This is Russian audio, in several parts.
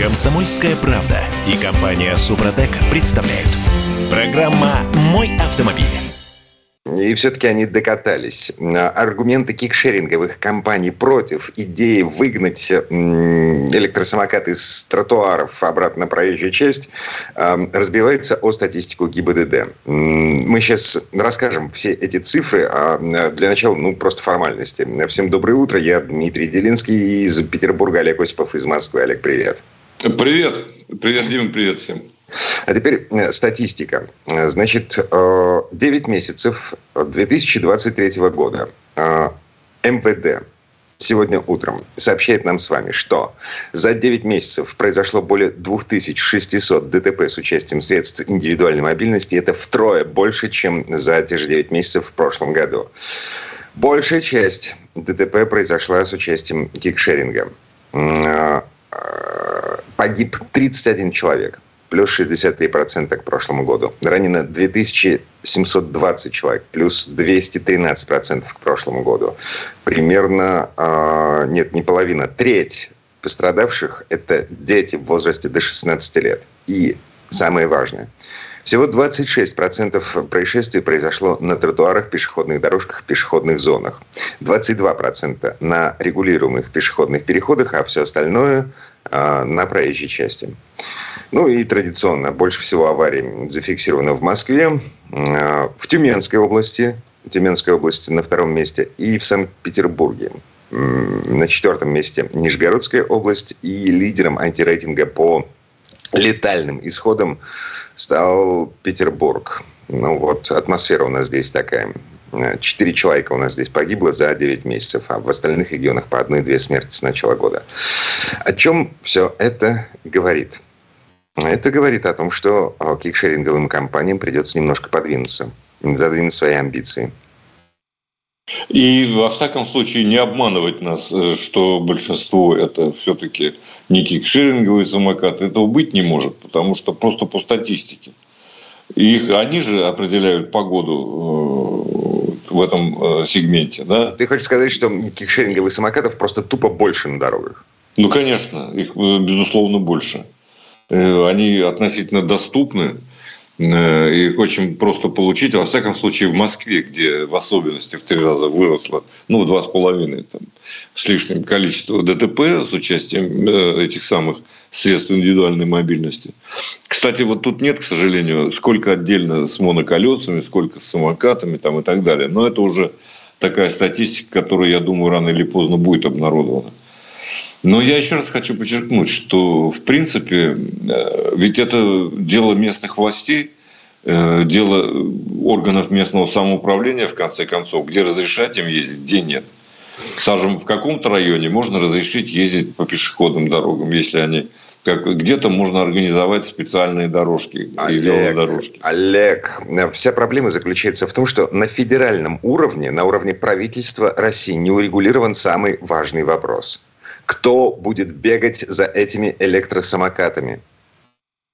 Комсомольская правда и компания Супротек представляют. Программа «Мой автомобиль». И все-таки они докатались. Аргументы кикшеринговых компаний против идеи выгнать электросамокаты с тротуаров обратно на проезжую часть разбиваются о статистику ГИБДД. Мы сейчас расскажем все эти цифры, а для начала, ну, просто формальности. Всем доброе утро, я Дмитрий Делинский из Петербурга, Олег Осипов из Москвы. Олег. Привет. Привет, Дима, привет всем. А теперь э, статистика. Значит, 9 э, месяцев 2023 года э, МВД сегодня утром сообщает нам с вами, что за 9 месяцев произошло более 2600 ДТП с участием средств индивидуальной мобильности. Это втрое больше, чем за те же 9 месяцев в прошлом году. Большая часть ДТП произошла с участием кикшеринга погиб 31 человек, плюс 63% к прошлому году. Ранено 2720 человек, плюс 213% к прошлому году. Примерно, э, нет, не половина, треть пострадавших – это дети в возрасте до 16 лет. И самое важное – всего 26% происшествий произошло на тротуарах, пешеходных дорожках, пешеходных зонах. 22% на регулируемых пешеходных переходах, а все остальное на проезжей части. Ну и традиционно больше всего аварий зафиксировано в Москве, а, в Тюменской области, Тюменской области на втором месте и в Санкт-Петербурге. На четвертом месте Нижегородская область и лидером антирейтинга по летальным исходом стал Петербург. Ну вот, атмосфера у нас здесь такая. Четыре человека у нас здесь погибло за 9 месяцев, а в остальных регионах по одной-две смерти с начала года. О чем все это говорит? Это говорит о том, что кикшеринговым компаниям придется немножко подвинуться, задвинуть свои амбиции. И, во всяком случае, не обманывать нас, э, что большинство это все-таки не кикшеринговые самокаты. Этого быть не может, потому что просто по статистике. Их, они же определяют погоду э, в этом э, сегменте. Да? Ты хочешь сказать, что кикшеринговых самокатов просто тупо больше на дорогах? Ну, конечно, их, безусловно, больше. Они относительно доступны. Э, их очень просто получить. Во всяком случае, в Москве, где в особенности в три раза выросло, ну, в два с половиной там, с лишним количество ДТП с участием э, этих самых средств индивидуальной мобильности. Кстати, вот тут нет, к сожалению, сколько отдельно с моноколесами, сколько с самокатами там, и так далее. Но это уже такая статистика, которая, я думаю, рано или поздно будет обнародована. Но я еще раз хочу подчеркнуть, что в принципе, э, ведь это дело местных властей, э, дело органов местного самоуправления, в конце концов, где разрешать им ездить, где нет. Скажем, в каком-то районе можно разрешить ездить по пешеходным дорогам, если они как где-то можно организовать специальные дорожки Олег, и дорожки. Олег, вся проблема заключается в том, что на федеральном уровне, на уровне правительства России не урегулирован самый важный вопрос – кто будет бегать за этими электросамокатами.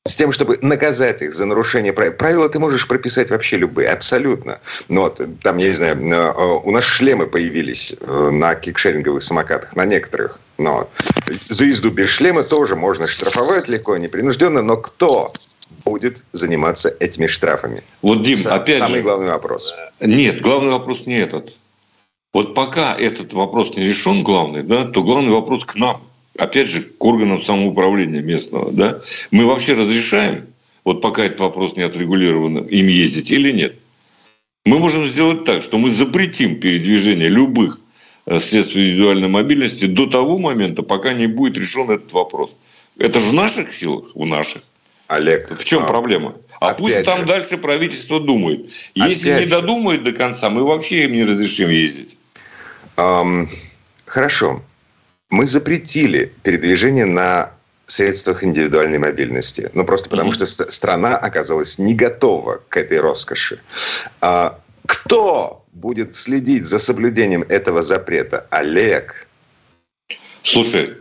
С тем, чтобы наказать их за нарушение правил. Правила ты можешь прописать вообще любые, абсолютно. Но вот, там, я не знаю, э, у нас шлемы появились э, на кикшеринговых самокатах, на некоторых. Но за езду без шлема тоже можно штрафовать легко, непринужденно. Но кто будет заниматься этими штрафами? Вот, Дим, Сам, опять Самый же, главный вопрос. Нет, главный вопрос не этот. Вот пока этот вопрос не решен, главный, да, то главный вопрос к нам. Опять же, к органам самоуправления местного. Да? Мы вообще разрешаем, вот пока этот вопрос не отрегулирован, им ездить или нет? Мы можем сделать так, что мы запретим передвижение любых э, средств индивидуальной мобильности до того момента, пока не будет решен этот вопрос. Это же в наших силах, в наших. Олег, в чем а, проблема? А пусть там же. дальше правительство думает. Если опять не додумают до конца, мы вообще им не разрешим ездить. Эм, хорошо. Мы запретили передвижение на средствах индивидуальной мобильности. Ну, просто потому, mm-hmm. что страна оказалась не готова к этой роскоши. А, кто будет следить за соблюдением этого запрета? Олег. Слушай,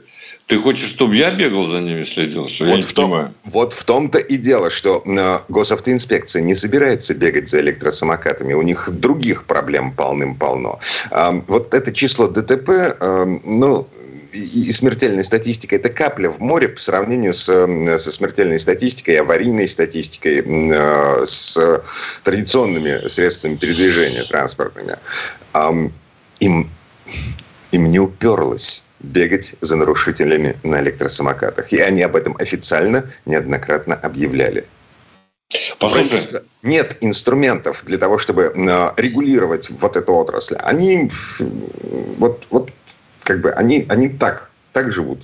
ты хочешь, чтобы я бегал за ними, следил? Что вот, я в том, понимаю. вот в том-то и дело, что э, госавтоинспекция не собирается бегать за электросамокатами. У них других проблем полным-полно. Э, вот это число ДТП, э, ну, и смертельная статистика – это капля в море по сравнению с, со смертельной статистикой, аварийной статистикой, с традиционными средствами передвижения транспортными. Им, им не уперлось бегать за нарушителями на электросамокатах. И они об этом официально неоднократно объявляли. Послушай. Нет инструментов для того, чтобы регулировать вот эту отрасль. Они вот, вот как бы они, они так, так живут.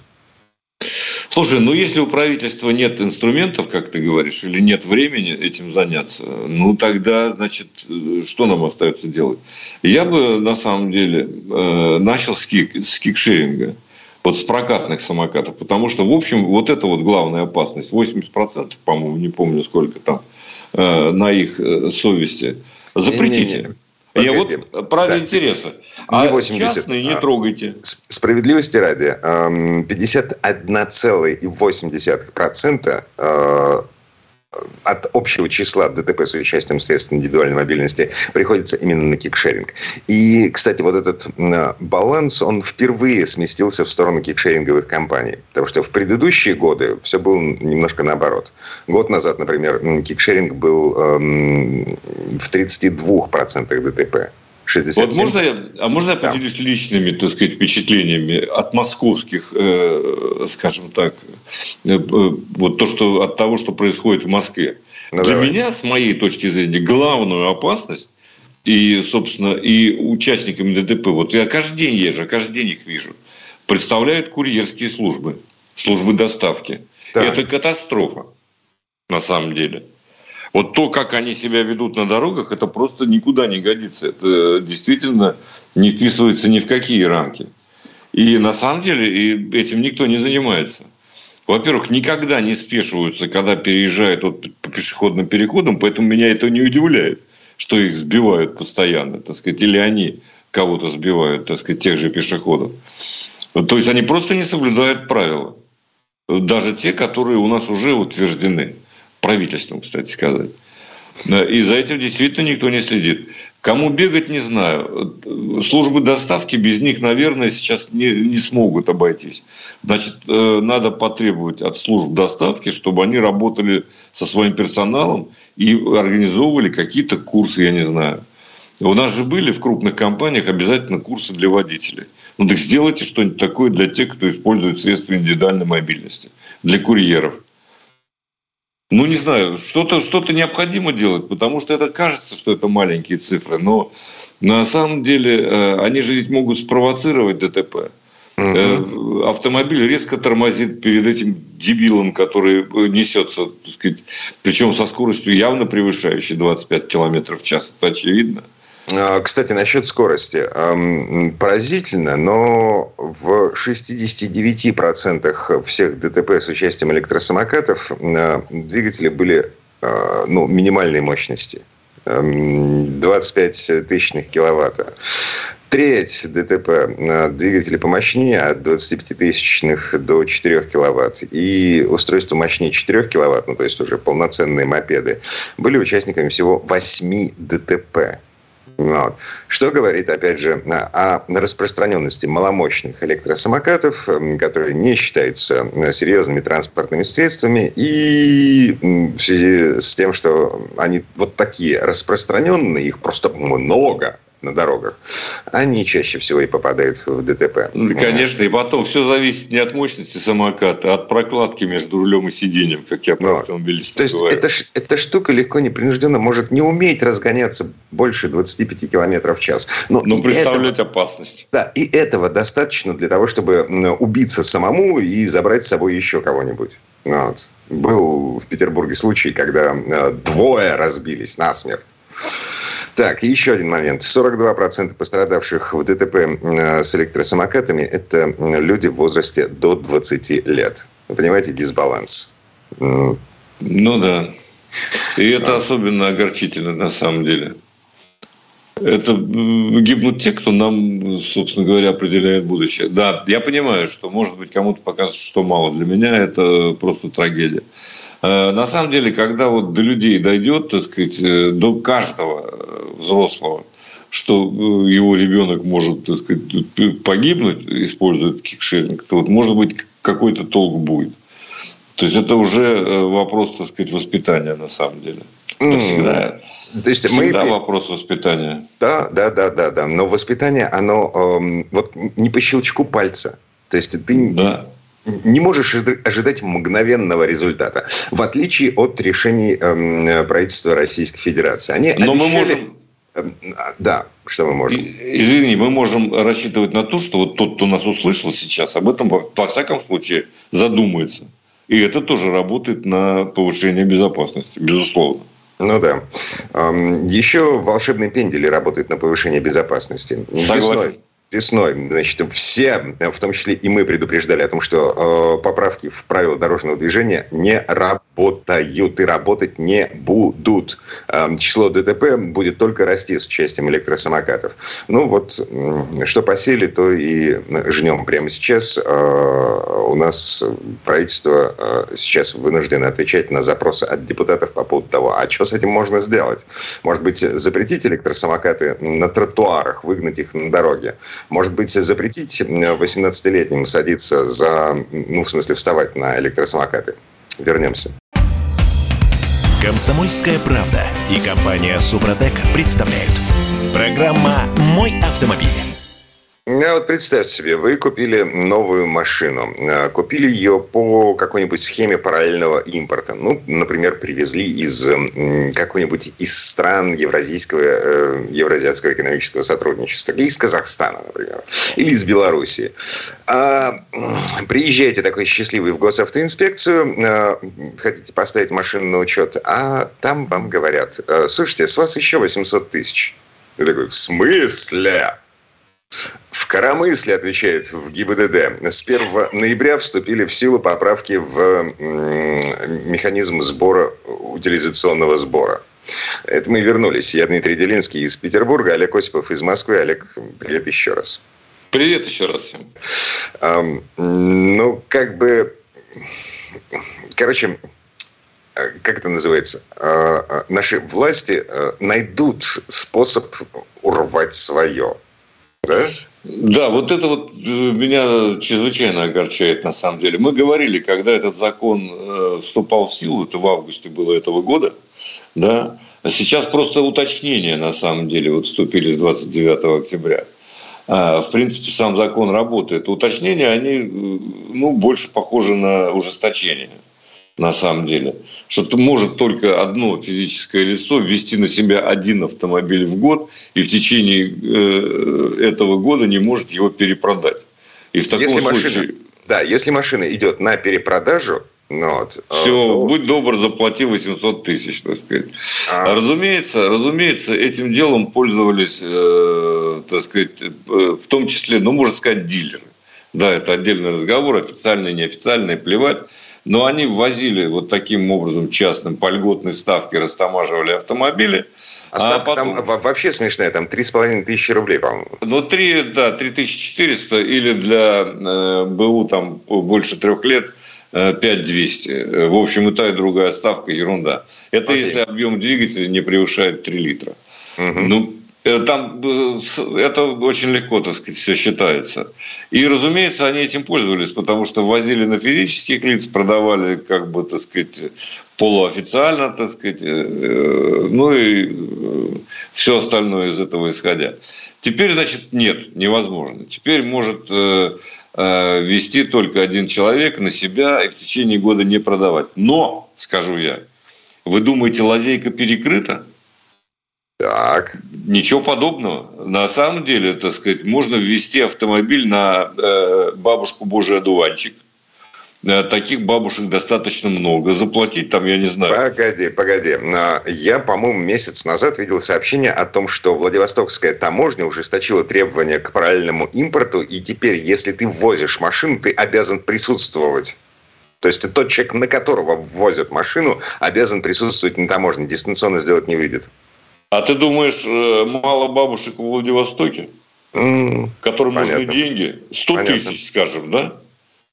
Слушай, ну если у правительства нет инструментов, как ты говоришь, или нет времени этим заняться, ну тогда, значит, что нам остается делать? Я бы, на самом деле, э, начал с, кик, с кикшеринга вот с прокатных самокатов, потому что, в общем, вот это вот главная опасность. 80%, по-моему, не помню сколько там, э, на их э, совести. Запретите. Не, не, не. Я вот правда да. интереса. А не 80, частные не а, трогайте. Справедливости ради, 51,8% от общего числа ДТП с участием средств индивидуальной мобильности приходится именно на кикшеринг. И, кстати, вот этот баланс, он впервые сместился в сторону кикшеринговых компаний. Потому что в предыдущие годы все было немножко наоборот. Год назад, например, кикшеринг был эм, в 32% ДТП. 67. Вот можно я, а можно я поделюсь да. личными, так сказать, впечатлениями от московских, э, скажем так, э, вот то, что от того, что происходит в Москве. Ну, Для давай. меня, с моей точки зрения, главную опасность и, собственно, и участниками ДТП, вот я каждый день езжу, каждый день их вижу, представляют курьерские службы, службы доставки. Так. Это катастрофа, на самом деле. Вот то, как они себя ведут на дорогах, это просто никуда не годится. Это действительно не вписывается ни в какие рамки. И на самом деле и этим никто не занимается. Во-первых, никогда не спешиваются, когда переезжают вот по пешеходным переходам, поэтому меня это не удивляет, что их сбивают постоянно, так сказать, или они кого-то сбивают, так сказать, тех же пешеходов. То есть они просто не соблюдают правила. Даже те, которые у нас уже утверждены правительством, кстати сказать. И за этим действительно никто не следит. Кому бегать, не знаю. Службы доставки без них, наверное, сейчас не, не смогут обойтись. Значит, э, надо потребовать от служб доставки, чтобы они работали со своим персоналом и организовывали какие-то курсы, я не знаю. У нас же были в крупных компаниях обязательно курсы для водителей. Ну так сделайте что-нибудь такое для тех, кто использует средства индивидуальной мобильности, для курьеров – ну, не знаю, что-то что необходимо делать, потому что это кажется, что это маленькие цифры, но на самом деле э, они же ведь могут спровоцировать ДТП. Угу. Автомобиль резко тормозит перед этим дебилом, который э, несется, так сказать, причем со скоростью явно превышающей 25 км в час. Это очевидно. Кстати, насчет скорости. Поразительно, но в 69% всех ДТП с участием электросамокатов а, двигатели были а, ну, минимальной мощности. 25 тысячных киловатта. Треть ДТП двигатели помощнее от 25 тысячных до 4 киловатт. И устройства мощнее 4 киловатт, ну то есть уже полноценные мопеды, были участниками всего 8 ДТП. Вот. Что говорит, опять же, о распространенности маломощных электросамокатов, которые не считаются серьезными транспортными средствами, и в связи с тем, что они вот такие распространенные, их просто много, на дорогах, они чаще всего и попадают в ДТП. Ну, конечно, и потом все зависит не от мощности самоката, а от прокладки между рулем и сиденьем, как я про автомобилистов То есть говорю. Это, эта штука легко непринужденно может не уметь разгоняться больше 25 км в час. Но, Но представлять этого, опасность. Да, и этого достаточно для того, чтобы убиться самому и забрать с собой еще кого-нибудь. Вот. Был в Петербурге случай, когда э, двое разбились насмерть. Так, еще один момент. 42% пострадавших в ДТП э, с электросамокатами – это люди в возрасте до 20 лет. Вы понимаете, дисбаланс. Ну да. И это особенно огорчительно на самом деле. Это гибнут те, кто нам, собственно говоря, определяет будущее. Да, я понимаю, что, может быть, кому-то покажется, что мало. Для меня это просто трагедия. Э, на самом деле, когда вот до людей дойдет, так сказать, э, до каждого взрослого, что э, его ребенок может так сказать, погибнуть, используя кикшеринг, то вот, может быть, какой-то толк будет. То есть это уже э, вопрос, так сказать, воспитания на самом деле. Это всегда, то есть всегда мы... вопрос воспитания. Да, да, да, да, да. Но воспитание, оно эм, вот не по щелчку пальца. То есть ты да. не можешь ожидать мгновенного результата, в отличие от решений эм, правительства Российской Федерации. Они Но обещали... мы можем Эм, да, что мы можем? Извини, мы можем рассчитывать на то, что вот тот, кто нас услышал сейчас, об этом во всяком случае задумается. И это тоже работает на повышение безопасности, безусловно. Ну да. Еще волшебный пендели работает на повышение безопасности. Согласен. Весной весной, значит, все, в том числе и мы предупреждали о том, что э, поправки в правила дорожного движения не работают и работать не будут. Э, число ДТП будет только расти с участием электросамокатов. Ну вот, э, что посели, то и жнем прямо сейчас. Э, у нас правительство э, сейчас вынуждено отвечать на запросы от депутатов по поводу того, а что с этим можно сделать? Может быть, запретить электросамокаты на тротуарах, выгнать их на дороге? Может быть, запретить 18-летним садиться за, ну, в смысле, вставать на электросамокаты? Вернемся. Комсомольская правда и компания Супротек представляют. Программа «Мой автомобиль». А вот представьте себе, вы купили новую машину. А, купили ее по какой-нибудь схеме параллельного импорта. Ну, например, привезли из какой-нибудь из стран Евразийского, э, Евразиатского экономического сотрудничества. Из Казахстана, например. Или из Белоруссии. А, приезжаете такой счастливый в госавтоинспекцию, хотите поставить машину на учет, а там вам говорят, слушайте, с вас еще 800 тысяч. Я такой, в смысле? В коромысле, отвечает в ГИБДД, с 1 ноября вступили в силу поправки в механизм сбора, утилизационного сбора. Это мы вернулись. Я Дмитрий Делинский из Петербурга, Олег Осипов из Москвы. Олег, привет еще раз. Привет еще раз всем. ну, как бы... Короче, как это называется? А, а, наши власти а, найдут способ урвать свое. Да? Да, вот это вот э, меня чрезвычайно огорчает на самом деле. Мы говорили, когда этот закон э, вступал в силу, это в августе было этого года, да, а сейчас просто уточнения на самом деле вот вступили с 29 октября. А, в принципе, сам закон работает. Уточнения, они э, ну, больше похожи на ужесточение на самом деле. Что может только одно физическое лицо ввести на себя один автомобиль в год и в течение э, этого года не может его перепродать. И в таком если случае... Машина, да, если машина идет на перепродажу, ну, вот, Все, то... будь добр, заплати 800 тысяч, так сказать. А... Разумеется, разумеется, этим делом пользовались, э, так сказать, э, в том числе, ну, можно сказать, дилеры. Да, это отдельный разговор, официальный, неофициальный, плевать. Но они ввозили вот таким образом частным по льготной ставке, растамаживали автомобили. А, а потом... там вообще смешная, там 3,5 тысячи рублей, по-моему. Ну, 3, да, 3400 или для э, БУ там больше трех лет 5200. Э, в общем, и та, и другая ставка ерунда. Это Окей. если объем двигателя не превышает 3 литра. Угу. Ну, там э, это очень легко, так сказать, все считается. И, разумеется, они этим пользовались, потому что возили на физических лиц, продавали, как бы, так сказать, полуофициально, так сказать, э, ну и все остальное из этого исходя. Теперь, значит, нет, невозможно. Теперь может вести только один человек на себя и в течение года не продавать. Но, скажу я, вы думаете, лазейка перекрыта? Так. Ничего подобного. На самом деле, так сказать, можно ввести автомобиль на э, бабушку Божий одуванчик. Э, таких бабушек достаточно много. Заплатить там, я не знаю. Погоди, погоди. Я, по-моему, месяц назад видел сообщение о том, что Владивостокская таможня ужесточила требования к параллельному импорту, и теперь, если ты ввозишь машину, ты обязан присутствовать. То есть тот человек, на которого ввозят машину, обязан присутствовать на таможне. Дистанционно сделать не выйдет. А ты думаешь, э, мало бабушек в Владивостоке, mm, которым понятно. нужны деньги? 100 понятно. тысяч, скажем, да?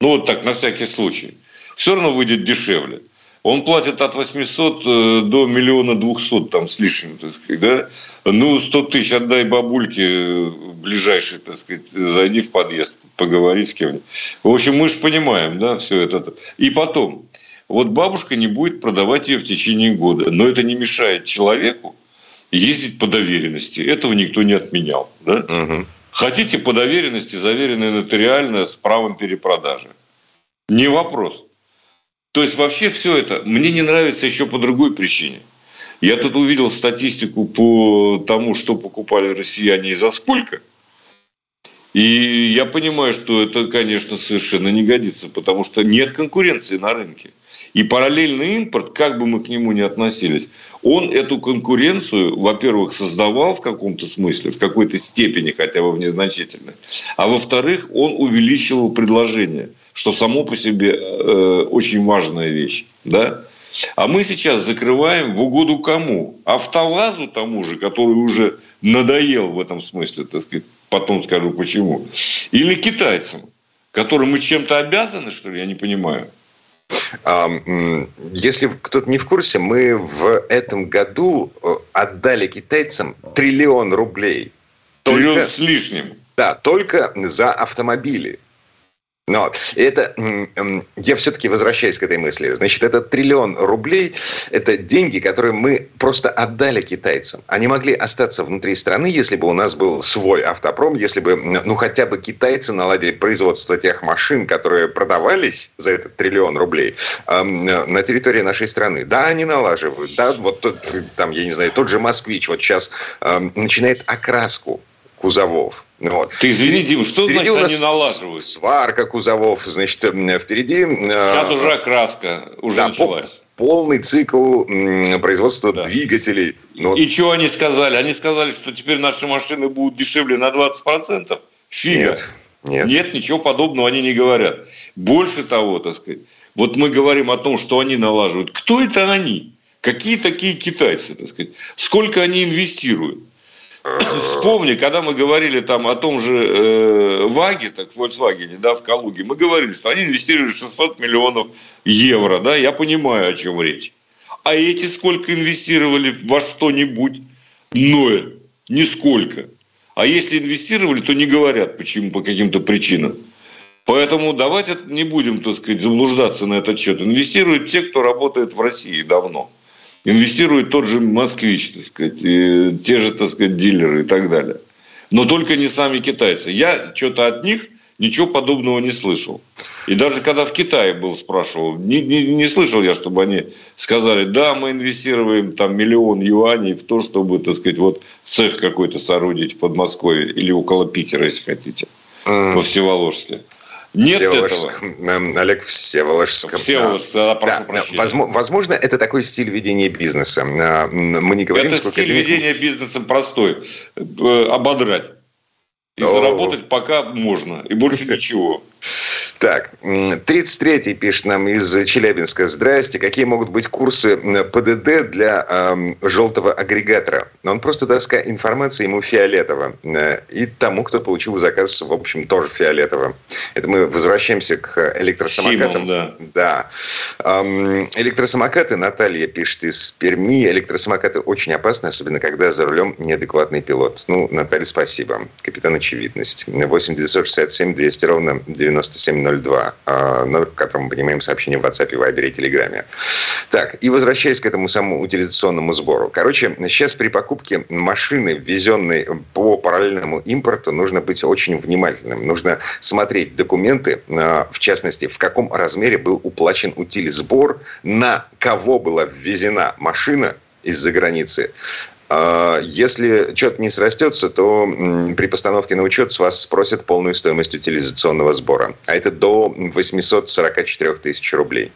Ну, вот так, на всякий случай. Все равно выйдет дешевле. он платит от 800 э, до миллиона двухсот там с лишним, так сказать, да? Ну, 100 тысяч отдай бабульке э, ближайшей, так сказать, зайди в подъезд, поговори с кем-нибудь. В общем, мы же понимаем, да, все это. И потом, вот бабушка не будет продавать ее в течение года, но это не мешает человеку ездить по доверенности. Этого никто не отменял, да? Угу. Хотите по доверенности, заверенной нотариально с правом перепродажи. Не вопрос. То есть вообще все это мне не нравится еще по другой причине. Я тут увидел статистику по тому, что покупали россияне и за сколько. И я понимаю, что это, конечно, совершенно не годится, потому что нет конкуренции на рынке. И параллельный импорт, как бы мы к нему ни относились, он эту конкуренцию, во-первых, создавал в каком-то смысле, в какой-то степени, хотя бы в незначительной, а во-вторых, он увеличивал предложение – что само по себе э, очень важная вещь. Да? А мы сейчас закрываем в угоду кому? Автовазу тому же, который уже надоел в этом смысле, так сказать, потом скажу почему. Или китайцам, которым мы чем-то обязаны, что ли, я не понимаю. Если кто-то не в курсе, мы в этом году э, отдали китайцам триллион рублей. Триллион только, с лишним. Да, только за автомобили. Но это, я все-таки возвращаюсь к этой мысли. Значит, это триллион рублей – это деньги, которые мы просто отдали китайцам. Они могли остаться внутри страны, если бы у нас был свой автопром, если бы, ну, хотя бы китайцы наладили производство тех машин, которые продавались за этот триллион рублей э, на территории нашей страны. Да, они налаживают. Да, вот тот, там, я не знаю, тот же «Москвич» вот сейчас э, начинает окраску кузовов. Вот. Ты извини, Дим, что впереди значит они налаживают? Сварка кузовов, значит, впереди... Сейчас уже окраска уже да, началась. Полный цикл производства да. двигателей. Но... И что они сказали? Они сказали, что теперь наши машины будут дешевле на 20%? Фига. Нет, нет. Нет, ничего подобного они не говорят. Больше того, так сказать, вот мы говорим о том, что они налаживают. Кто это они? Какие такие китайцы, так сказать? Сколько они инвестируют? Вспомни, когда мы говорили там о том же э, Ваге, так, Volkswagen, да, в Калуге, мы говорили, что они инвестировали 600 миллионов евро, да, я понимаю, о чем речь. А эти сколько инвестировали во что-нибудь? Ноль. Нисколько. А если инвестировали, то не говорят, почему, по каким-то причинам. Поэтому давайте не будем, так сказать, заблуждаться на этот счет. Инвестируют те, кто работает в России давно инвестирует тот же москвич, так сказать, те же, так сказать, дилеры и так далее. Но только не сами китайцы. Я что-то от них ничего подобного не слышал. И даже когда в Китае был, спрашивал, не, не, не слышал я, чтобы они сказали, да, мы инвестируем там миллион юаней в то, чтобы, так сказать, вот цех какой-то соорудить в Подмосковье или около Питера, если хотите, mm. во Всеволожске. Нет Всеволожск. этого. Олег Всеволожск. Всеволожск, да, прошу да, прощения. Возможно, это такой стиль ведения бизнеса. А, мы не говорим, это стиль денег... ведения бизнеса простой. Э, ободрать. И О. заработать пока можно. И больше ничего. Так, 33-й пишет нам из Челябинска. Здрасте. Какие могут быть курсы ПДД для э, желтого агрегатора? Он просто доска информации, ему фиолетово. Э, и тому, кто получил заказ, в общем, тоже фиолетово. Это мы возвращаемся к электросамокатам. Симон, да. да. Электросамокаты, Наталья пишет из Перми. Электросамокаты очень опасны, особенно когда за рулем неадекватный пилот. Ну, Наталья, спасибо. Капитан Очевидность. 8 967 200 ровно 97 02, а, номер, по которому мы принимаем сообщения в WhatsApp, Viber и Telegram. Так, и возвращаясь к этому самому утилизационному сбору. Короче, сейчас при покупке машины, ввезенной по параллельному импорту, нужно быть очень внимательным. Нужно смотреть документы, а, в частности, в каком размере был уплачен утилизбор, на кого была ввезена машина из-за границы, если что-то не срастется, то при постановке на учет с вас спросят полную стоимость утилизационного сбора. А это до 844 тысяч рублей.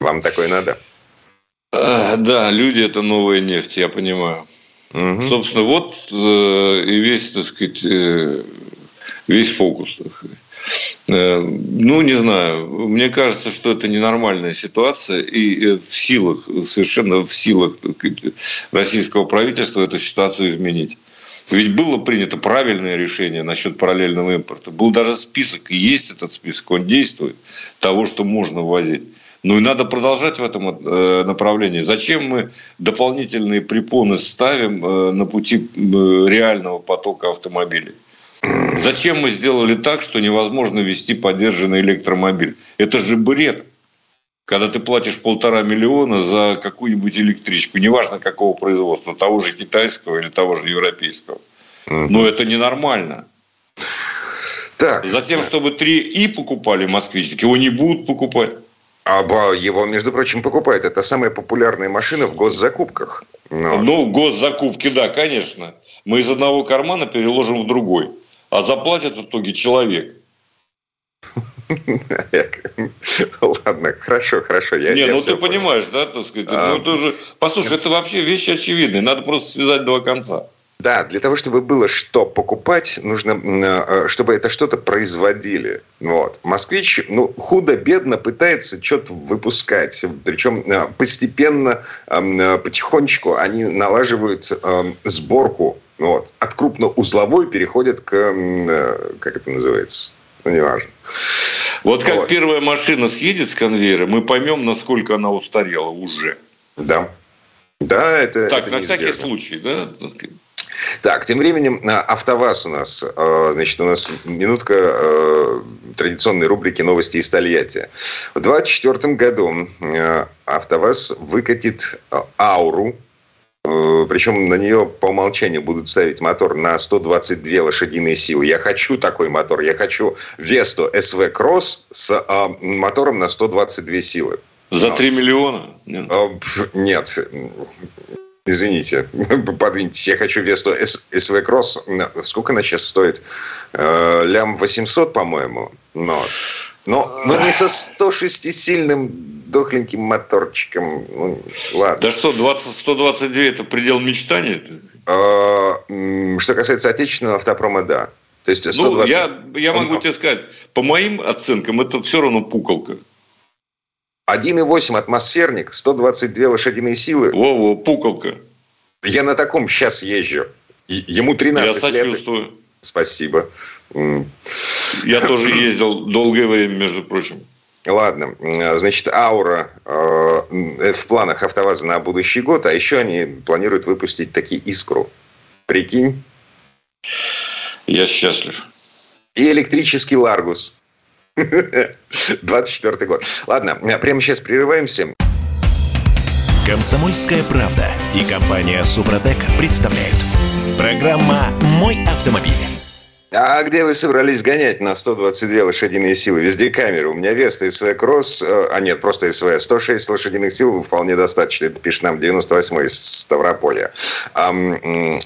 Вам такое надо? А, да, люди – это новая нефть, я понимаю. Угу. Собственно, вот э, и весь, так сказать, э, весь фокус. Так сказать. Э, ну, не знаю. Мне кажется, что это ненормальная ситуация. И э, в силах, совершенно в силах российского правительства эту ситуацию изменить. Ведь было принято правильное решение насчет параллельного импорта. Был даже список, и есть этот список, он действует, того, что можно ввозить. Ну и надо продолжать в этом э, направлении. Зачем мы дополнительные препоны ставим на пути реального потока автомобилей? Зачем мы сделали так, что невозможно вести поддержанный электромобиль? Это же бред. Когда ты платишь полтора миллиона за какую-нибудь электричку, неважно какого производства, того же китайского или того же европейского. Но это ненормально. Так. Затем, чтобы три и покупали москвички, его не будут покупать. А его, между прочим, покупают. Это самая популярная машина в госзакупках. Но... Ну, госзакупки, да, конечно. Мы из одного кармана переложим в другой. А заплатит в итоге человек. Ладно, хорошо, хорошо. Я, Не, я ну ты понял. понимаешь, да, так сказать. А... Ну, тоже... Послушай, это вообще вещи очевидные. Надо просто связать два конца. Да, для того, чтобы было что покупать, нужно, э, чтобы это что-то производили. Вот. Москвич, ну, худо-бедно пытается что-то выпускать. Причем э, постепенно, э, потихонечку они налаживают сборку. Вот. От крупноузловой переходят к, как это называется, ну, неважно. Вот как вот. первая машина съедет с конвейера, мы поймем, насколько она устарела уже. Да. Да, это Так, это на неизбежно. всякий случай, да? Так, тем временем э, АвтоВАЗ у нас. Э, значит, у нас минутка э, традиционной рубрики «Новости из Тольятти». В 2024 году АвтоВАЗ выкатит «Ауру», причем на нее по умолчанию будут ставить мотор на 122 лошадиные силы. Я хочу такой мотор. Я хочу Весту СВ Кросс с мотором на 122 силы. За 3 миллиона? Нет. Нет. Извините, подвиньтесь. Я хочу Весту СВ Кросс. Сколько она сейчас стоит? Э, лям 800, по-моему. Но, но, но не со 106-сильным дохленьким моторчиком. Ну, ладно. Да что, 20, 122 это предел мечтания? Э, что касается отечественного автопрома, да. То есть 120... Ну, я, я могу тебе сказать, по моим оценкам, это все равно пукалка. 1,8 атмосферник, 122 лошадиные силы. Во-во, пукалка. Я на таком сейчас езжу. Ему 13 Я сочувствую. Спасибо. Я тоже ездил долгое время, между прочим. Ладно, значит, Аура э, в планах АвтоВАЗа на будущий год, а еще они планируют выпустить такие Искру. Прикинь? Я счастлив. И электрический Ларгус. 24 год. Ладно, прямо сейчас прерываемся. Комсомольская правда и компания Супротек представляют. Программа «Мой автомобиль». А где вы собрались гонять на 122 лошадиные силы? Везде камеры. У меня Веста СВ Кросс, э, а нет, просто СВ. 106 лошадиных сил вполне достаточно. Это пишет нам 98 из Ставрополя. А, э,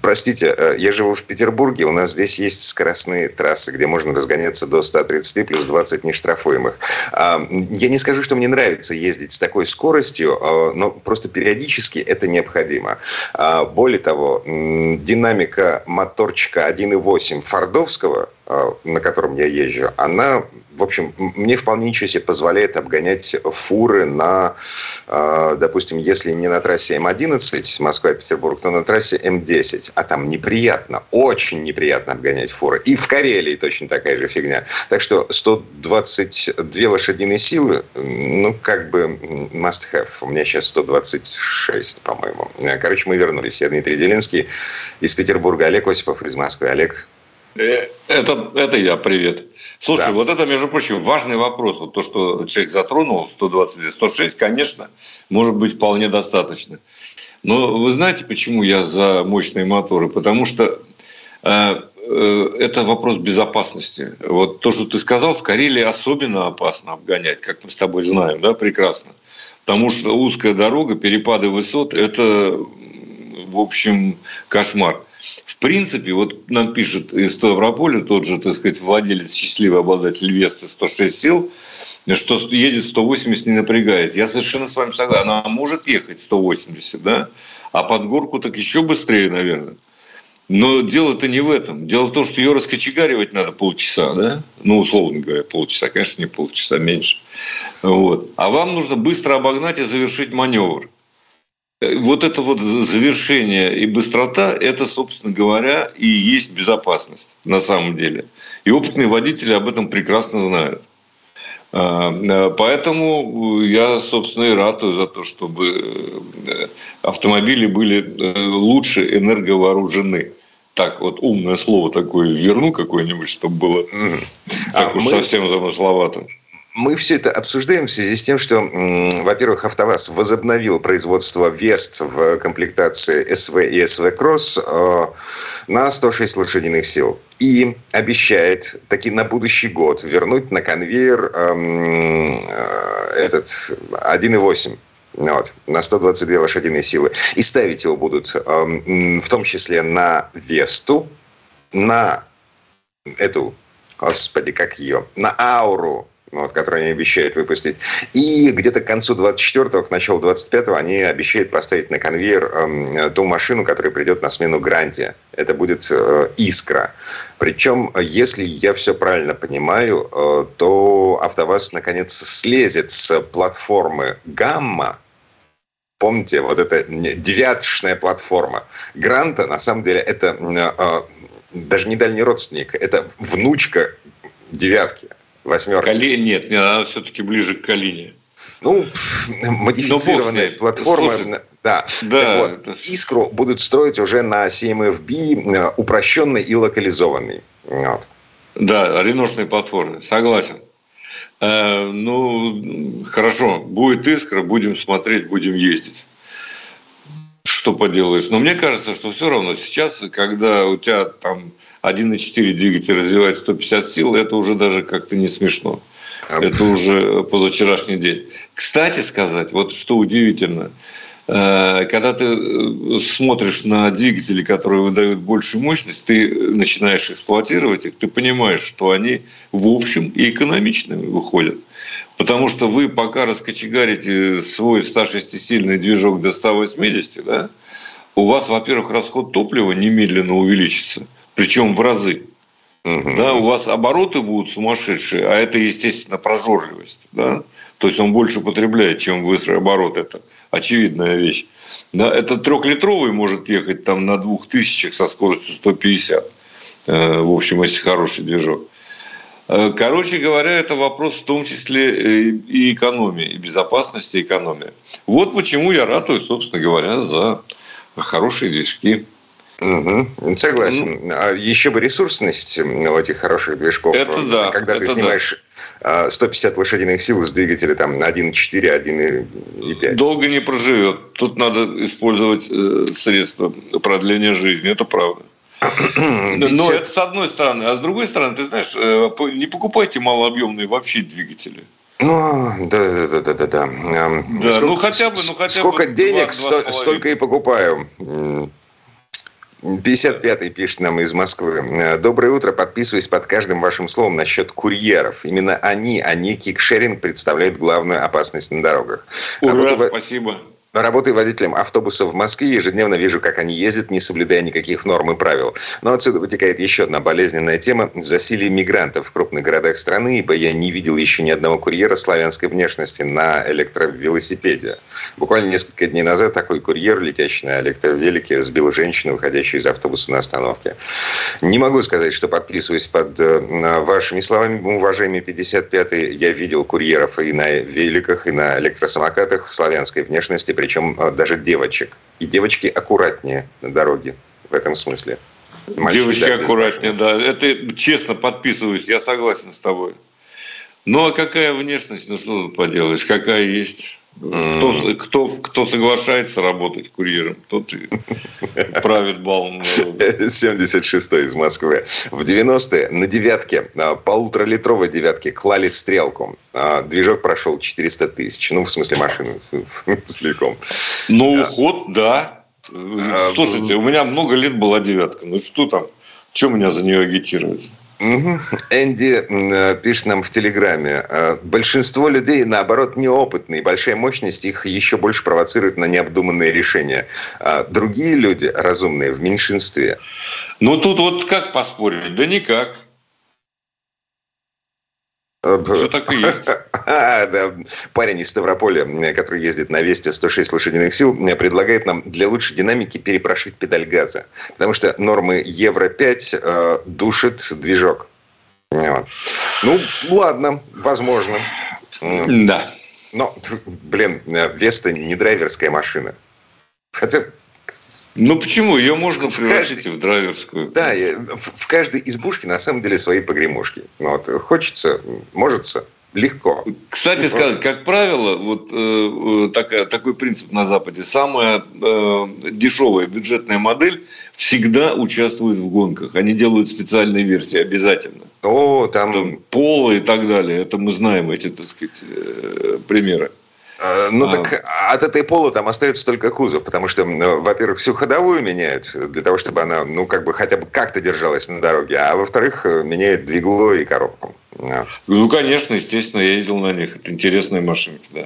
простите, э, я живу в Петербурге. У нас здесь есть скоростные трассы, где можно разгоняться до 130 плюс 20 нештрафуемых. А, я не скажу, что мне нравится ездить с такой скоростью, но просто периодически это необходимо. А, более того, динамика моторчика 1.8 допустим, Фордовского, э, на котором я езжу, она, в общем, мне вполне ничего себе позволяет обгонять фуры на, э, допустим, если не на трассе М11 Москва-Петербург, то на трассе М10. А там неприятно, очень неприятно обгонять фуры. И в Карелии точно такая же фигня. Так что 122 лошадиные силы, ну, как бы must have. У меня сейчас 126, по-моему. Короче, мы вернулись. Я Дмитрий Делинский из Петербурга, Олег Осипов из Москвы. Олег, это, это я, привет. Слушай, да. вот это, между прочим, важный вопрос. Вот то, что человек затронул, 120, 106, конечно, может быть вполне достаточно. Но вы знаете, почему я за мощные моторы? Потому что э, э, это вопрос безопасности. Вот то, что ты сказал, в Карелии особенно опасно обгонять, как мы с тобой знаем, да, прекрасно. Потому что узкая дорога, перепады высот – это, в общем, кошмар. В принципе, вот нам пишет из Ставрополя тот же, так сказать, владелец, счастливый обладатель Веста 106 сил, что едет 180 не напрягает. Я совершенно с вами согласен. Она может ехать 180, да? А под горку так еще быстрее, наверное. Но дело-то не в этом. Дело в том, что ее раскочегаривать надо полчаса, да? Ну, условно говоря, полчаса. Конечно, не полчаса, меньше. Вот. А вам нужно быстро обогнать и завершить маневр вот это вот завершение и быстрота, это, собственно говоря, и есть безопасность на самом деле. И опытные водители об этом прекрасно знают. А, поэтому я, собственно, и ратую за то, чтобы автомобили были лучше энерговооружены так вот умное слово такое верну какое-нибудь, чтобы было так а уж мы... совсем замысловато. Мы все это обсуждаем в связи с тем, что, во-первых, АвтоВАЗ возобновил производство Вест в комплектации СВ и СВ Кросс э, на 106 лошадиных сил. И обещает таки на будущий год вернуть на конвейер эм, э, этот 1.8 вот, на 122 лошадиные силы. И ставить его будут э, в том числе на Весту, на эту, господи, как ее, на Ауру, вот, который они обещают выпустить. И где-то к концу 24-го, к началу 25-го они обещают поставить на конвейер э, ту машину, которая придет на смену Гранте. Это будет э, Искра. Причем, если я все правильно понимаю, э, то АвтоВАЗ наконец слезет с платформы Гамма, Помните, вот эта девяточная платформа. Гранта, на самом деле, это э, даже не дальний родственник, это внучка девятки восьмерки. Кали... Нет, нет, она все-таки ближе к Калине. Ну, модифицированная платформа. Слушай, да. да вот, это... Искру будут строить уже на CMFB э, упрощенный и локализованный. Вот. Да, реношные платформы, согласен. Э, ну, хорошо, будет искра, будем смотреть, будем ездить. Что поделаешь? Но мне кажется, что все равно сейчас, когда у тебя там 1,4 двигатель развивает 150 сил, это уже даже как-то не смешно. Это уже позавчерашний день. Кстати сказать, вот что удивительно, когда ты э, смотришь на двигатели, которые выдают большую мощность, ты начинаешь эксплуатировать их, ты понимаешь, что они в общем и экономичными выходят. Потому что вы пока раскочегарите свой 106-сильный движок до 180, да, у вас, во-первых, расход топлива немедленно увеличится – причем в разы. Угу. Да, у вас обороты будут сумасшедшие, а это, естественно, прожорливость. Да? То есть он больше потребляет, чем быстрый оборот. Это очевидная вещь. Да, это трехлитровый может ехать там на двух тысячах со скоростью 150. Э, в общем, если хороший движок. Э, короче говоря, это вопрос в том числе э, и экономии, и безопасности, и экономии. Вот почему я ратую, собственно говоря, за хорошие движки. Угу, согласен. Ну, а еще бы ресурсность у этих хороших движков. Это да. Когда это ты снимаешь да. 150 лошадиных сил с двигателя там 1.4, 1.5. Долго не проживет. Тут надо использовать э, средства продления жизни. Это правда. Но это с одной стороны. А с другой стороны, ты знаешь, э, не покупайте малообъемные вообще двигатели. Ну, да, да, да, да, да. Да, сколько, ну хотя бы, ну хотя сколько бы. Сколько денег, 2, 2 столько и покупаю. 55-й пишет нам из Москвы. Доброе утро. Подписываюсь под каждым вашим словом насчет курьеров. Именно они, а не кикшеринг, представляют главную опасность на дорогах. Ура, а спасибо. Работаю водителем автобуса в Москве, ежедневно вижу, как они ездят, не соблюдая никаких норм и правил. Но отсюда вытекает еще одна болезненная тема – засилие мигрантов в крупных городах страны, ибо я не видел еще ни одного курьера славянской внешности на электровелосипеде. Буквально несколько дней назад такой курьер, летящий на электровелике, сбил женщину, выходящую из автобуса на остановке. Не могу сказать, что подписываюсь под э, вашими словами, уважаемые 55-й. Я видел курьеров и на великах, и на электросамокатах славянской внешности – причем а, даже девочек. И девочки аккуратнее на дороге в этом смысле. Мальчики, девочки да, аккуратнее, да. Это честно подписываюсь, я согласен с тобой. Ну а какая внешность, ну что тут поделаешь, какая есть? Кто, кто, кто соглашается работать курьером, тот и правит балом. 76-й из Москвы. В 90-е на девятке, полуторалитровой девятке клали стрелку. А движок прошел 400 тысяч. Ну, в смысле машины целиком. Ну, уход, да. А, Слушайте, у меня много лет была девятка. Ну, что там? Что меня за нее агитировать? Энди э, пишет нам в Телеграме. Э, большинство людей, наоборот, неопытные. Большая мощность их еще больше провоцирует на необдуманные решения. А другие люди, разумные, в меньшинстве. Ну, тут вот как поспорить? Да никак. Все так и есть. Парень из Ставрополя, который ездит на Весте 106 лошадиных сил, предлагает нам для лучшей динамики перепрошить педаль газа. Потому что нормы Евро-5 э, душит движок. Вот. Ну, ладно, возможно. Да. Но, блин, Веста не драйверская машина. Хотя ну почему? Ее можно превратить в, каждой, в драйверскую. Да, в каждой избушке на самом деле свои погремушки. Но вот хочется, может легко. Кстати сказать, как правило, вот э, такая, такой принцип на Западе. Самая э, дешевая бюджетная модель всегда участвует в гонках. Они делают специальные версии обязательно. О, там... там Пола и так далее. Это мы знаем эти, так сказать, э, примеры. А, ну, а. так от этой пола там остается только кузов, потому что, во-первых, всю ходовую меняют для того, чтобы она, ну, как бы хотя бы как-то держалась на дороге, а во-вторых, меняют двигло и коробку. Ну, конечно, естественно, я ездил на них. Это интересные машинки, да.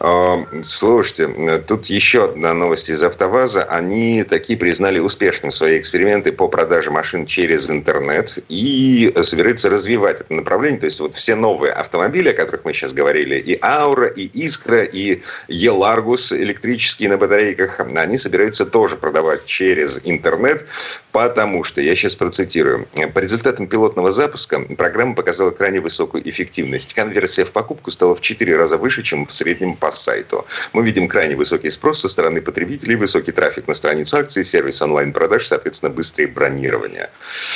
А, слушайте, тут еще одна новость из «АвтоВАЗа». Они такие признали успешным свои эксперименты по продаже машин через интернет и собираются развивать это направление. То есть вот все новые автомобили, о которых мы сейчас говорили, и «Аура», и «Искра», и «Еларгус» электрические на батарейках, они собираются тоже продавать через интернет, потому что, я сейчас процитирую, по результатам пилотного запуска программа показала крайне высокую эффективность. Конверсия в покупку стала в 4 раза выше, чем в среднем по сайту. Мы видим крайне высокий спрос со стороны потребителей, высокий трафик на страницу акций, сервис онлайн-продаж, соответственно, быстрее бронирование.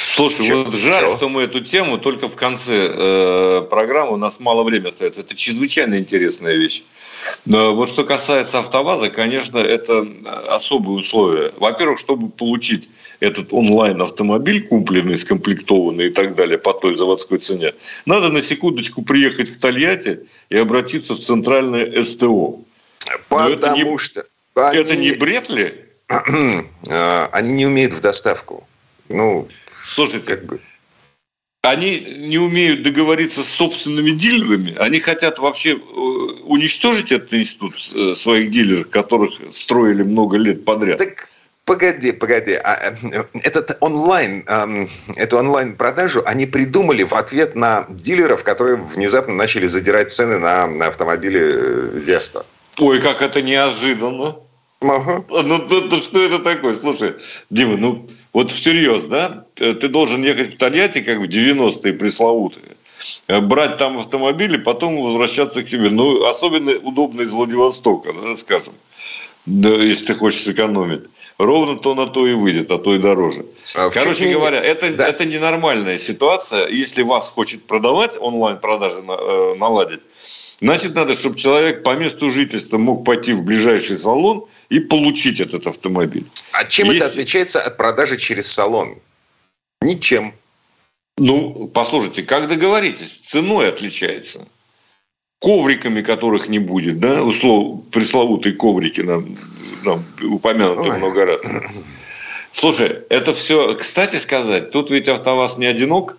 Слушай, Че? вот жаль, Че? что мы эту тему только в конце э, программы, у нас мало времени остается. Это чрезвычайно интересная вещь. Вот что касается АвтоВАЗа, конечно, это особые условия. Во-первых, чтобы получить этот онлайн-автомобиль, купленный, скомплектованный и так далее по той заводской цене, надо на секундочку приехать в Тольятти и обратиться в центральное СТО. Потому это не, что... Они... Это не бред ли? А, они не умеют в доставку. Ну, Слушайте, как бы... они не умеют договориться с собственными дилерами. Они хотят вообще э, уничтожить этот институт э, своих дилеров, которых строили много лет подряд. Так Погоди, погоди. А, э, этот онлайн, эту онлайн-продажу они придумали в ответ на дилеров, которые внезапно начали задирать цены на, на автомобили Веста. Ой, как это неожиданно. Ага. Ну, ну, ну, что это такое? Слушай, Дима, ну вот всерьез, да? Ты должен ехать в Тольятти, как в 90-е пресловутые, э, брать там автомобили, потом возвращаться к себе. Ну, особенно удобно из Владивостока, да, скажем, да, если ты хочешь сэкономить ровно то на то и выйдет, а то и дороже. А Короче не... говоря, это, да. это ненормальная ситуация. Если вас хочет продавать, онлайн-продажи э, наладить, значит, надо, чтобы человек по месту жительства мог пойти в ближайший салон и получить этот автомобиль. А чем Есть... это отличается от продажи через салон? Ничем. Ну, послушайте, как договоритесь, ценой отличается ковриками, которых не будет, да, услов, пресловутые коврики нам, нам упомянуты Ой. много раз. Слушай, это все, кстати сказать, тут ведь АвтоВАЗ не одинок,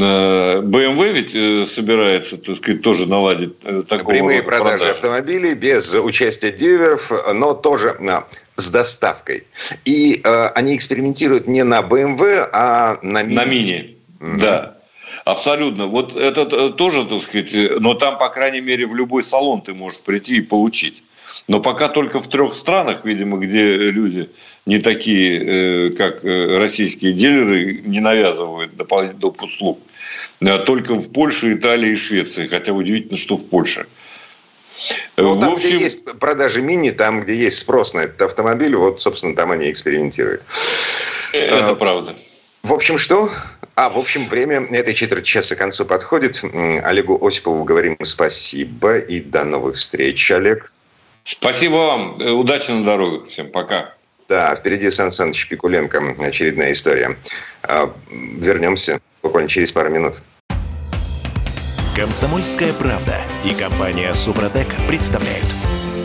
BMW ведь э, собирается, так сказать, тоже наладить э, такого Прямые продажи продаж. автомобилей без участия дилеров, но тоже на, с доставкой. И э, они экспериментируют не на BMW, а на Mini. На Mini, mm-hmm. да. Абсолютно. Вот это э, тоже, так сказать, э, но там, по крайней мере, в любой салон ты можешь прийти и получить. Но пока только в трех странах, видимо, где люди не такие, э, как российские дилеры, не навязывают дополнительный доп. услуг. А только в Польше, Италии и Швеции. Хотя удивительно, что в Польше. Ну, там, общем... где есть продажи мини, там, где есть спрос на этот автомобиль, вот, собственно, там они экспериментируют. Это а, правда. В общем, что? А, в общем, время этой четверти часа к концу подходит. Олегу Осипову говорим спасибо и до новых встреч, Олег. Спасибо вам. Э, удачи на дорогах. Всем пока. Да, впереди Сан Саныч Пикуленко. Очередная история. А, вернемся буквально через пару минут. Комсомольская правда и компания Супротек представляют.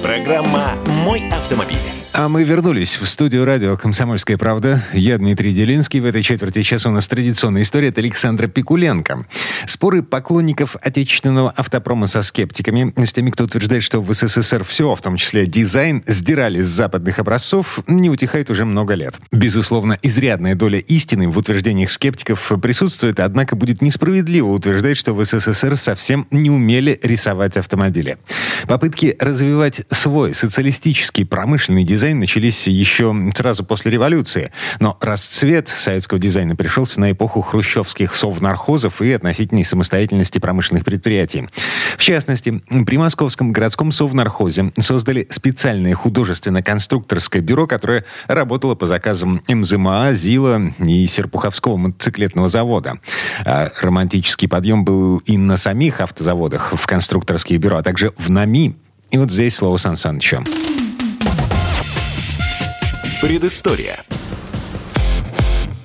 Программа «Мой автомобиль». А мы вернулись в студию радио «Комсомольская правда». Я Дмитрий Делинский. В этой четверти часа у нас традиционная история от Александра Пикуленко. Споры поклонников отечественного автопрома со скептиками, с теми, кто утверждает, что в СССР все, в том числе дизайн, сдирали с западных образцов, не утихает уже много лет. Безусловно, изрядная доля истины в утверждениях скептиков присутствует, однако будет несправедливо утверждать, что в СССР совсем не умели рисовать автомобили. Попытки развивать свой социалистический промышленный дизайн начались еще сразу после революции. Но расцвет советского дизайна пришелся на эпоху хрущевских совнархозов и относительной самостоятельности промышленных предприятий. В частности, при Московском городском совнархозе создали специальное художественно-конструкторское бюро, которое работало по заказам МЗМА, ЗИЛа и Серпуховского мотоциклетного завода. А романтический подъем был и на самих автозаводах в конструкторских бюро, а также в НАМИ. И вот здесь слово Сан Санычу. Предыстория.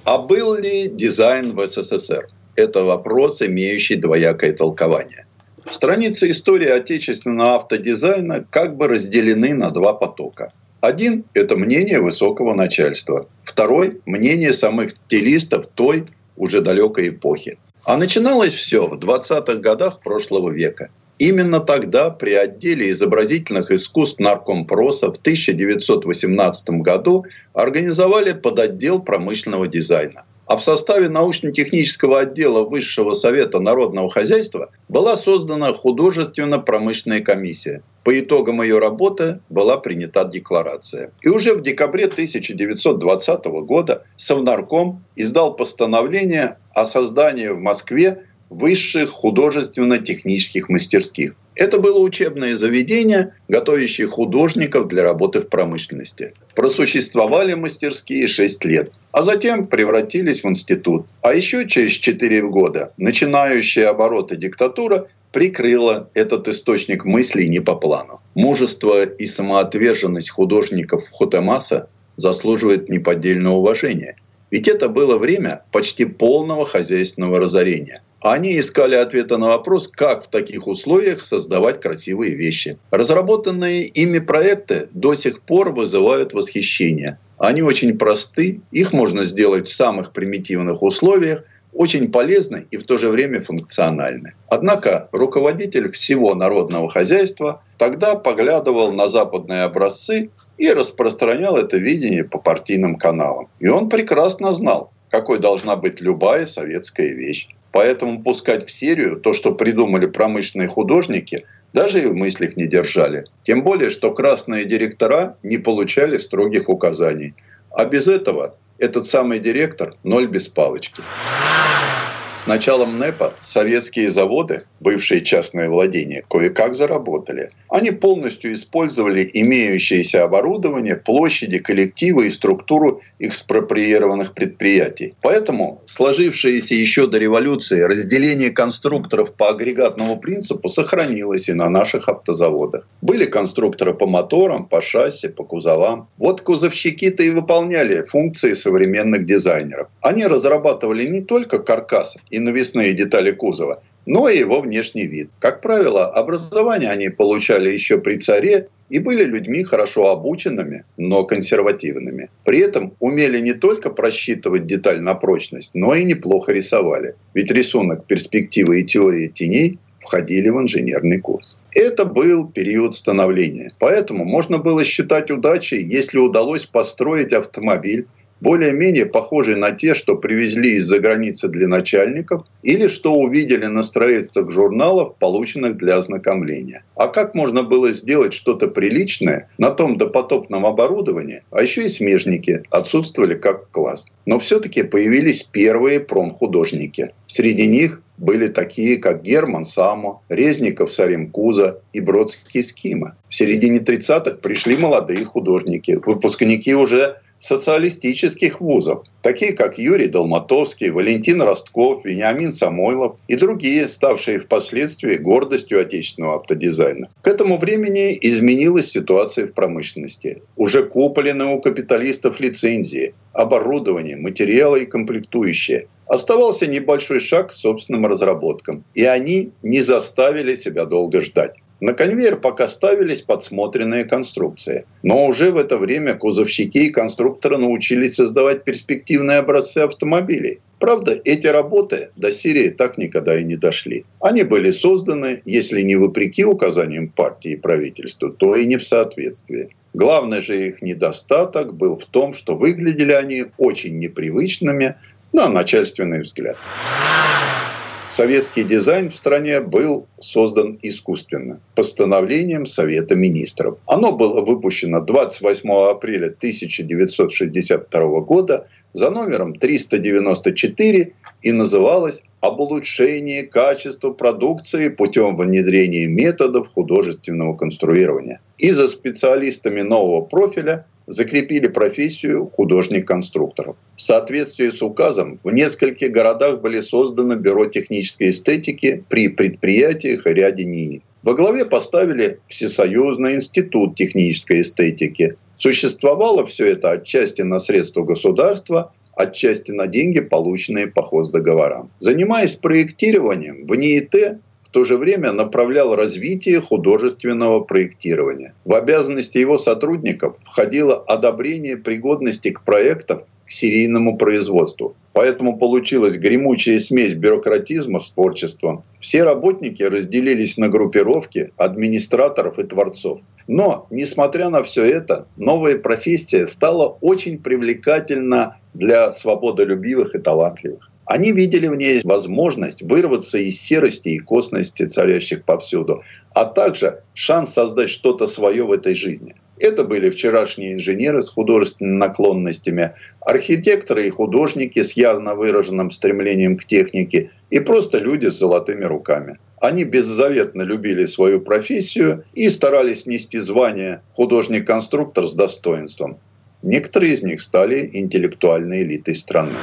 А был ли дизайн в СССР? Это вопрос, имеющий двоякое толкование. Страницы истории отечественного автодизайна как бы разделены на два потока. Один – это мнение высокого начальства. Второй – мнение самых стилистов той уже далекой эпохи. А начиналось все в 20-х годах прошлого века. Именно тогда при отделе изобразительных искусств Наркомпроса в 1918 году организовали подотдел промышленного дизайна. А в составе научно-технического отдела Высшего совета народного хозяйства была создана художественно-промышленная комиссия. По итогам ее работы была принята декларация. И уже в декабре 1920 года Совнарком издал постановление о создании в Москве высших художественно-технических мастерских. Это было учебное заведение, готовящее художников для работы в промышленности. Просуществовали мастерские 6 лет, а затем превратились в институт. А еще через 4 года начинающая обороты диктатура прикрыла этот источник мыслей не по плану. Мужество и самоотверженность художников Хотемаса заслуживает неподдельного уважения. Ведь это было время почти полного хозяйственного разорения. Они искали ответа на вопрос, как в таких условиях создавать красивые вещи. Разработанные ими проекты до сих пор вызывают восхищение. Они очень просты, их можно сделать в самых примитивных условиях, очень полезны и в то же время функциональны. Однако руководитель всего народного хозяйства тогда поглядывал на западные образцы и распространял это видение по партийным каналам. И он прекрасно знал, какой должна быть любая советская вещь. Поэтому пускать в серию то, что придумали промышленные художники, даже и в мыслях не держали. Тем более, что красные директора не получали строгих указаний. А без этого этот самый директор ноль без палочки. С началом НЭПа советские заводы, бывшие частные владения, кое-как заработали. Они полностью использовали имеющееся оборудование, площади, коллективы и структуру экспроприированных предприятий. Поэтому сложившееся еще до революции разделение конструкторов по агрегатному принципу сохранилось и на наших автозаводах. Были конструкторы по моторам, по шасси, по кузовам. Вот кузовщики-то и выполняли функции современных дизайнеров. Они разрабатывали не только каркасы и навесные детали кузова, но и его внешний вид. Как правило, образование они получали еще при царе и были людьми хорошо обученными, но консервативными. При этом умели не только просчитывать деталь на прочность, но и неплохо рисовали. Ведь рисунок перспективы и теории теней входили в инженерный курс. Это был период становления. Поэтому можно было считать удачей, если удалось построить автомобиль, более-менее похожие на те, что привезли из-за границы для начальников или что увидели на страницах журналов, полученных для ознакомления. А как можно было сделать что-то приличное на том допотопном оборудовании, а еще и смежники отсутствовали как класс. Но все-таки появились первые промхудожники. Среди них были такие, как Герман Само, Резников Сарим Куза и Бродский Скима. В середине 30-х пришли молодые художники, выпускники уже социалистических вузов, такие как Юрий Долматовский, Валентин Ростков, Вениамин Самойлов и другие, ставшие впоследствии гордостью отечественного автодизайна. К этому времени изменилась ситуация в промышленности. Уже куплены у капиталистов лицензии, оборудование, материалы и комплектующие. Оставался небольшой шаг к собственным разработкам, и они не заставили себя долго ждать. На конвейер пока ставились подсмотренные конструкции. Но уже в это время кузовщики и конструкторы научились создавать перспективные образцы автомобилей. Правда, эти работы до Сирии так никогда и не дошли. Они были созданы, если не вопреки указаниям партии и правительству, то и не в соответствии. Главный же их недостаток был в том, что выглядели они очень непривычными на начальственный взгляд. Советский дизайн в стране был создан искусственно постановлением Совета министров. Оно было выпущено 28 апреля 1962 года за номером 394 и называлось «Об улучшении качества продукции путем внедрения методов художественного конструирования». И за специалистами нового профиля закрепили профессию художник-конструкторов. В соответствии с указом в нескольких городах были созданы бюро технической эстетики при предприятиях и ряде НИИ. Во главе поставили Всесоюзный институт технической эстетики. Существовало все это отчасти на средства государства, отчасти на деньги, полученные по хоздоговорам. Занимаясь проектированием, в НИИТ то же время направлял развитие художественного проектирования. В обязанности его сотрудников входило одобрение пригодности к проектам к серийному производству. Поэтому получилась гремучая смесь бюрократизма с творчеством. Все работники разделились на группировки администраторов и творцов. Но, несмотря на все это, новая профессия стала очень привлекательна для свободолюбивых и талантливых. Они видели в ней возможность вырваться из серости и косности, царящих повсюду, а также шанс создать что-то свое в этой жизни. Это были вчерашние инженеры с художественными наклонностями, архитекторы и художники с явно выраженным стремлением к технике и просто люди с золотыми руками. Они беззаветно любили свою профессию и старались нести звание художник-конструктор с достоинством. Некоторые из них стали интеллектуальной элитой страны.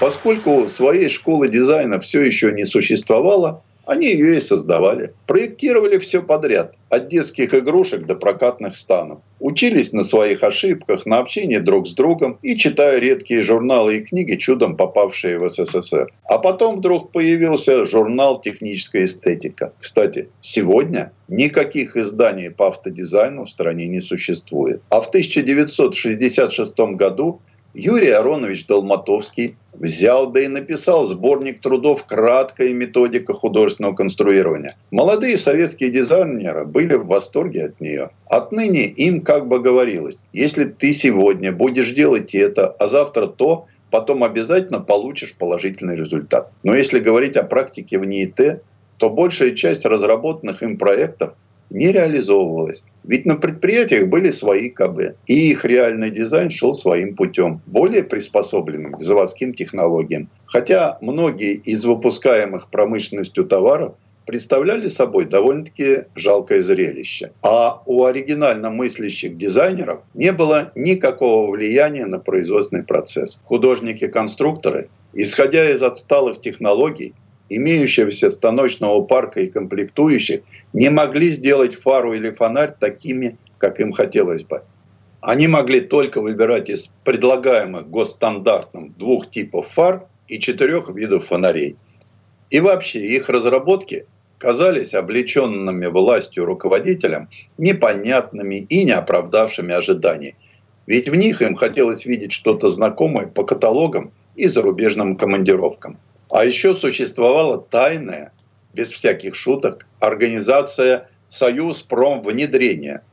Поскольку своей школы дизайна все еще не существовало, они ее и создавали. Проектировали все подряд, от детских игрушек до прокатных станов. Учились на своих ошибках, на общении друг с другом и читая редкие журналы и книги, чудом попавшие в СССР. А потом вдруг появился журнал «Техническая эстетика». Кстати, сегодня никаких изданий по автодизайну в стране не существует. А в 1966 году Юрий Аронович Долматовский взял да и написал сборник трудов «Краткая методика художественного конструирования». Молодые советские дизайнеры были в восторге от нее. Отныне им как бы говорилось, если ты сегодня будешь делать это, а завтра то, потом обязательно получишь положительный результат. Но если говорить о практике в НИИТ, то большая часть разработанных им проектов не реализовывалось. Ведь на предприятиях были свои КБ, и их реальный дизайн шел своим путем, более приспособленным к заводским технологиям. Хотя многие из выпускаемых промышленностью товаров представляли собой довольно-таки жалкое зрелище. А у оригинально мыслящих дизайнеров не было никакого влияния на производственный процесс. Художники-конструкторы, исходя из отсталых технологий, имеющегося станочного парка и комплектующих не могли сделать фару или фонарь такими, как им хотелось бы. Они могли только выбирать из предлагаемых госстандартным двух типов фар и четырех видов фонарей. И вообще их разработки казались облеченными властью руководителям непонятными и не оправдавшими ожиданий. Ведь в них им хотелось видеть что-то знакомое по каталогам и зарубежным командировкам. А еще существовала тайная, без всяких шуток, организация «Союз промвнедрения».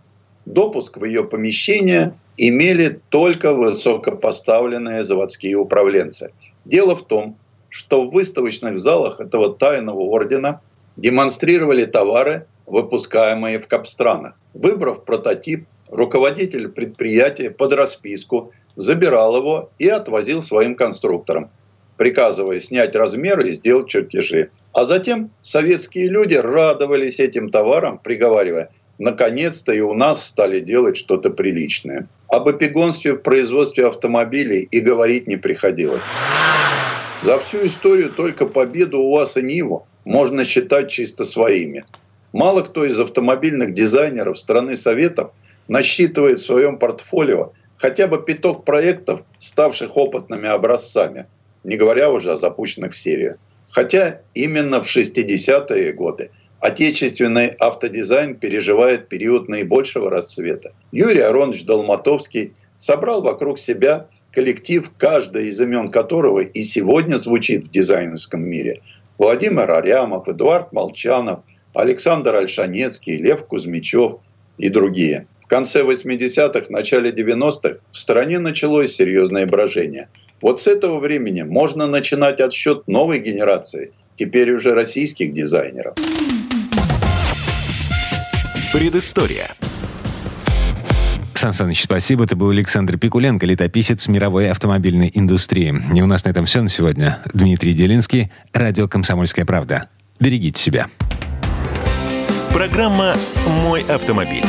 Допуск в ее помещение имели только высокопоставленные заводские управленцы. Дело в том, что в выставочных залах этого тайного ордена демонстрировали товары, выпускаемые в капстранах. Выбрав прототип, руководитель предприятия под расписку забирал его и отвозил своим конструкторам – приказывая снять размеры и сделать чертежи. А затем советские люди радовались этим товарам, приговаривая, наконец-то и у нас стали делать что-то приличное. Об эпигонстве в производстве автомобилей и говорить не приходилось. За всю историю только победу УАЗ и Ниву можно считать чисто своими. Мало кто из автомобильных дизайнеров страны Советов насчитывает в своем портфолио хотя бы пяток проектов, ставших опытными образцами – не говоря уже о запущенных в серию. Хотя именно в 60-е годы отечественный автодизайн переживает период наибольшего расцвета. Юрий Аронович Долматовский собрал вокруг себя коллектив, каждый из имен которого и сегодня звучит в дизайнерском мире. Владимир Арямов, Эдуард Молчанов, Александр Альшанецкий, Лев Кузьмичев и другие. В конце 80-х, начале 90-х в стране началось серьезное брожение – Вот с этого времени можно начинать отсчет новой генерации, теперь уже российских дизайнеров. Предыстория. Сан Саныч, спасибо. Это был Александр Пикуленко, летописец мировой автомобильной индустрии. И у нас на этом все на сегодня. Дмитрий Делинский, радио «Комсомольская правда». Берегите себя. Программа «Мой автомобиль».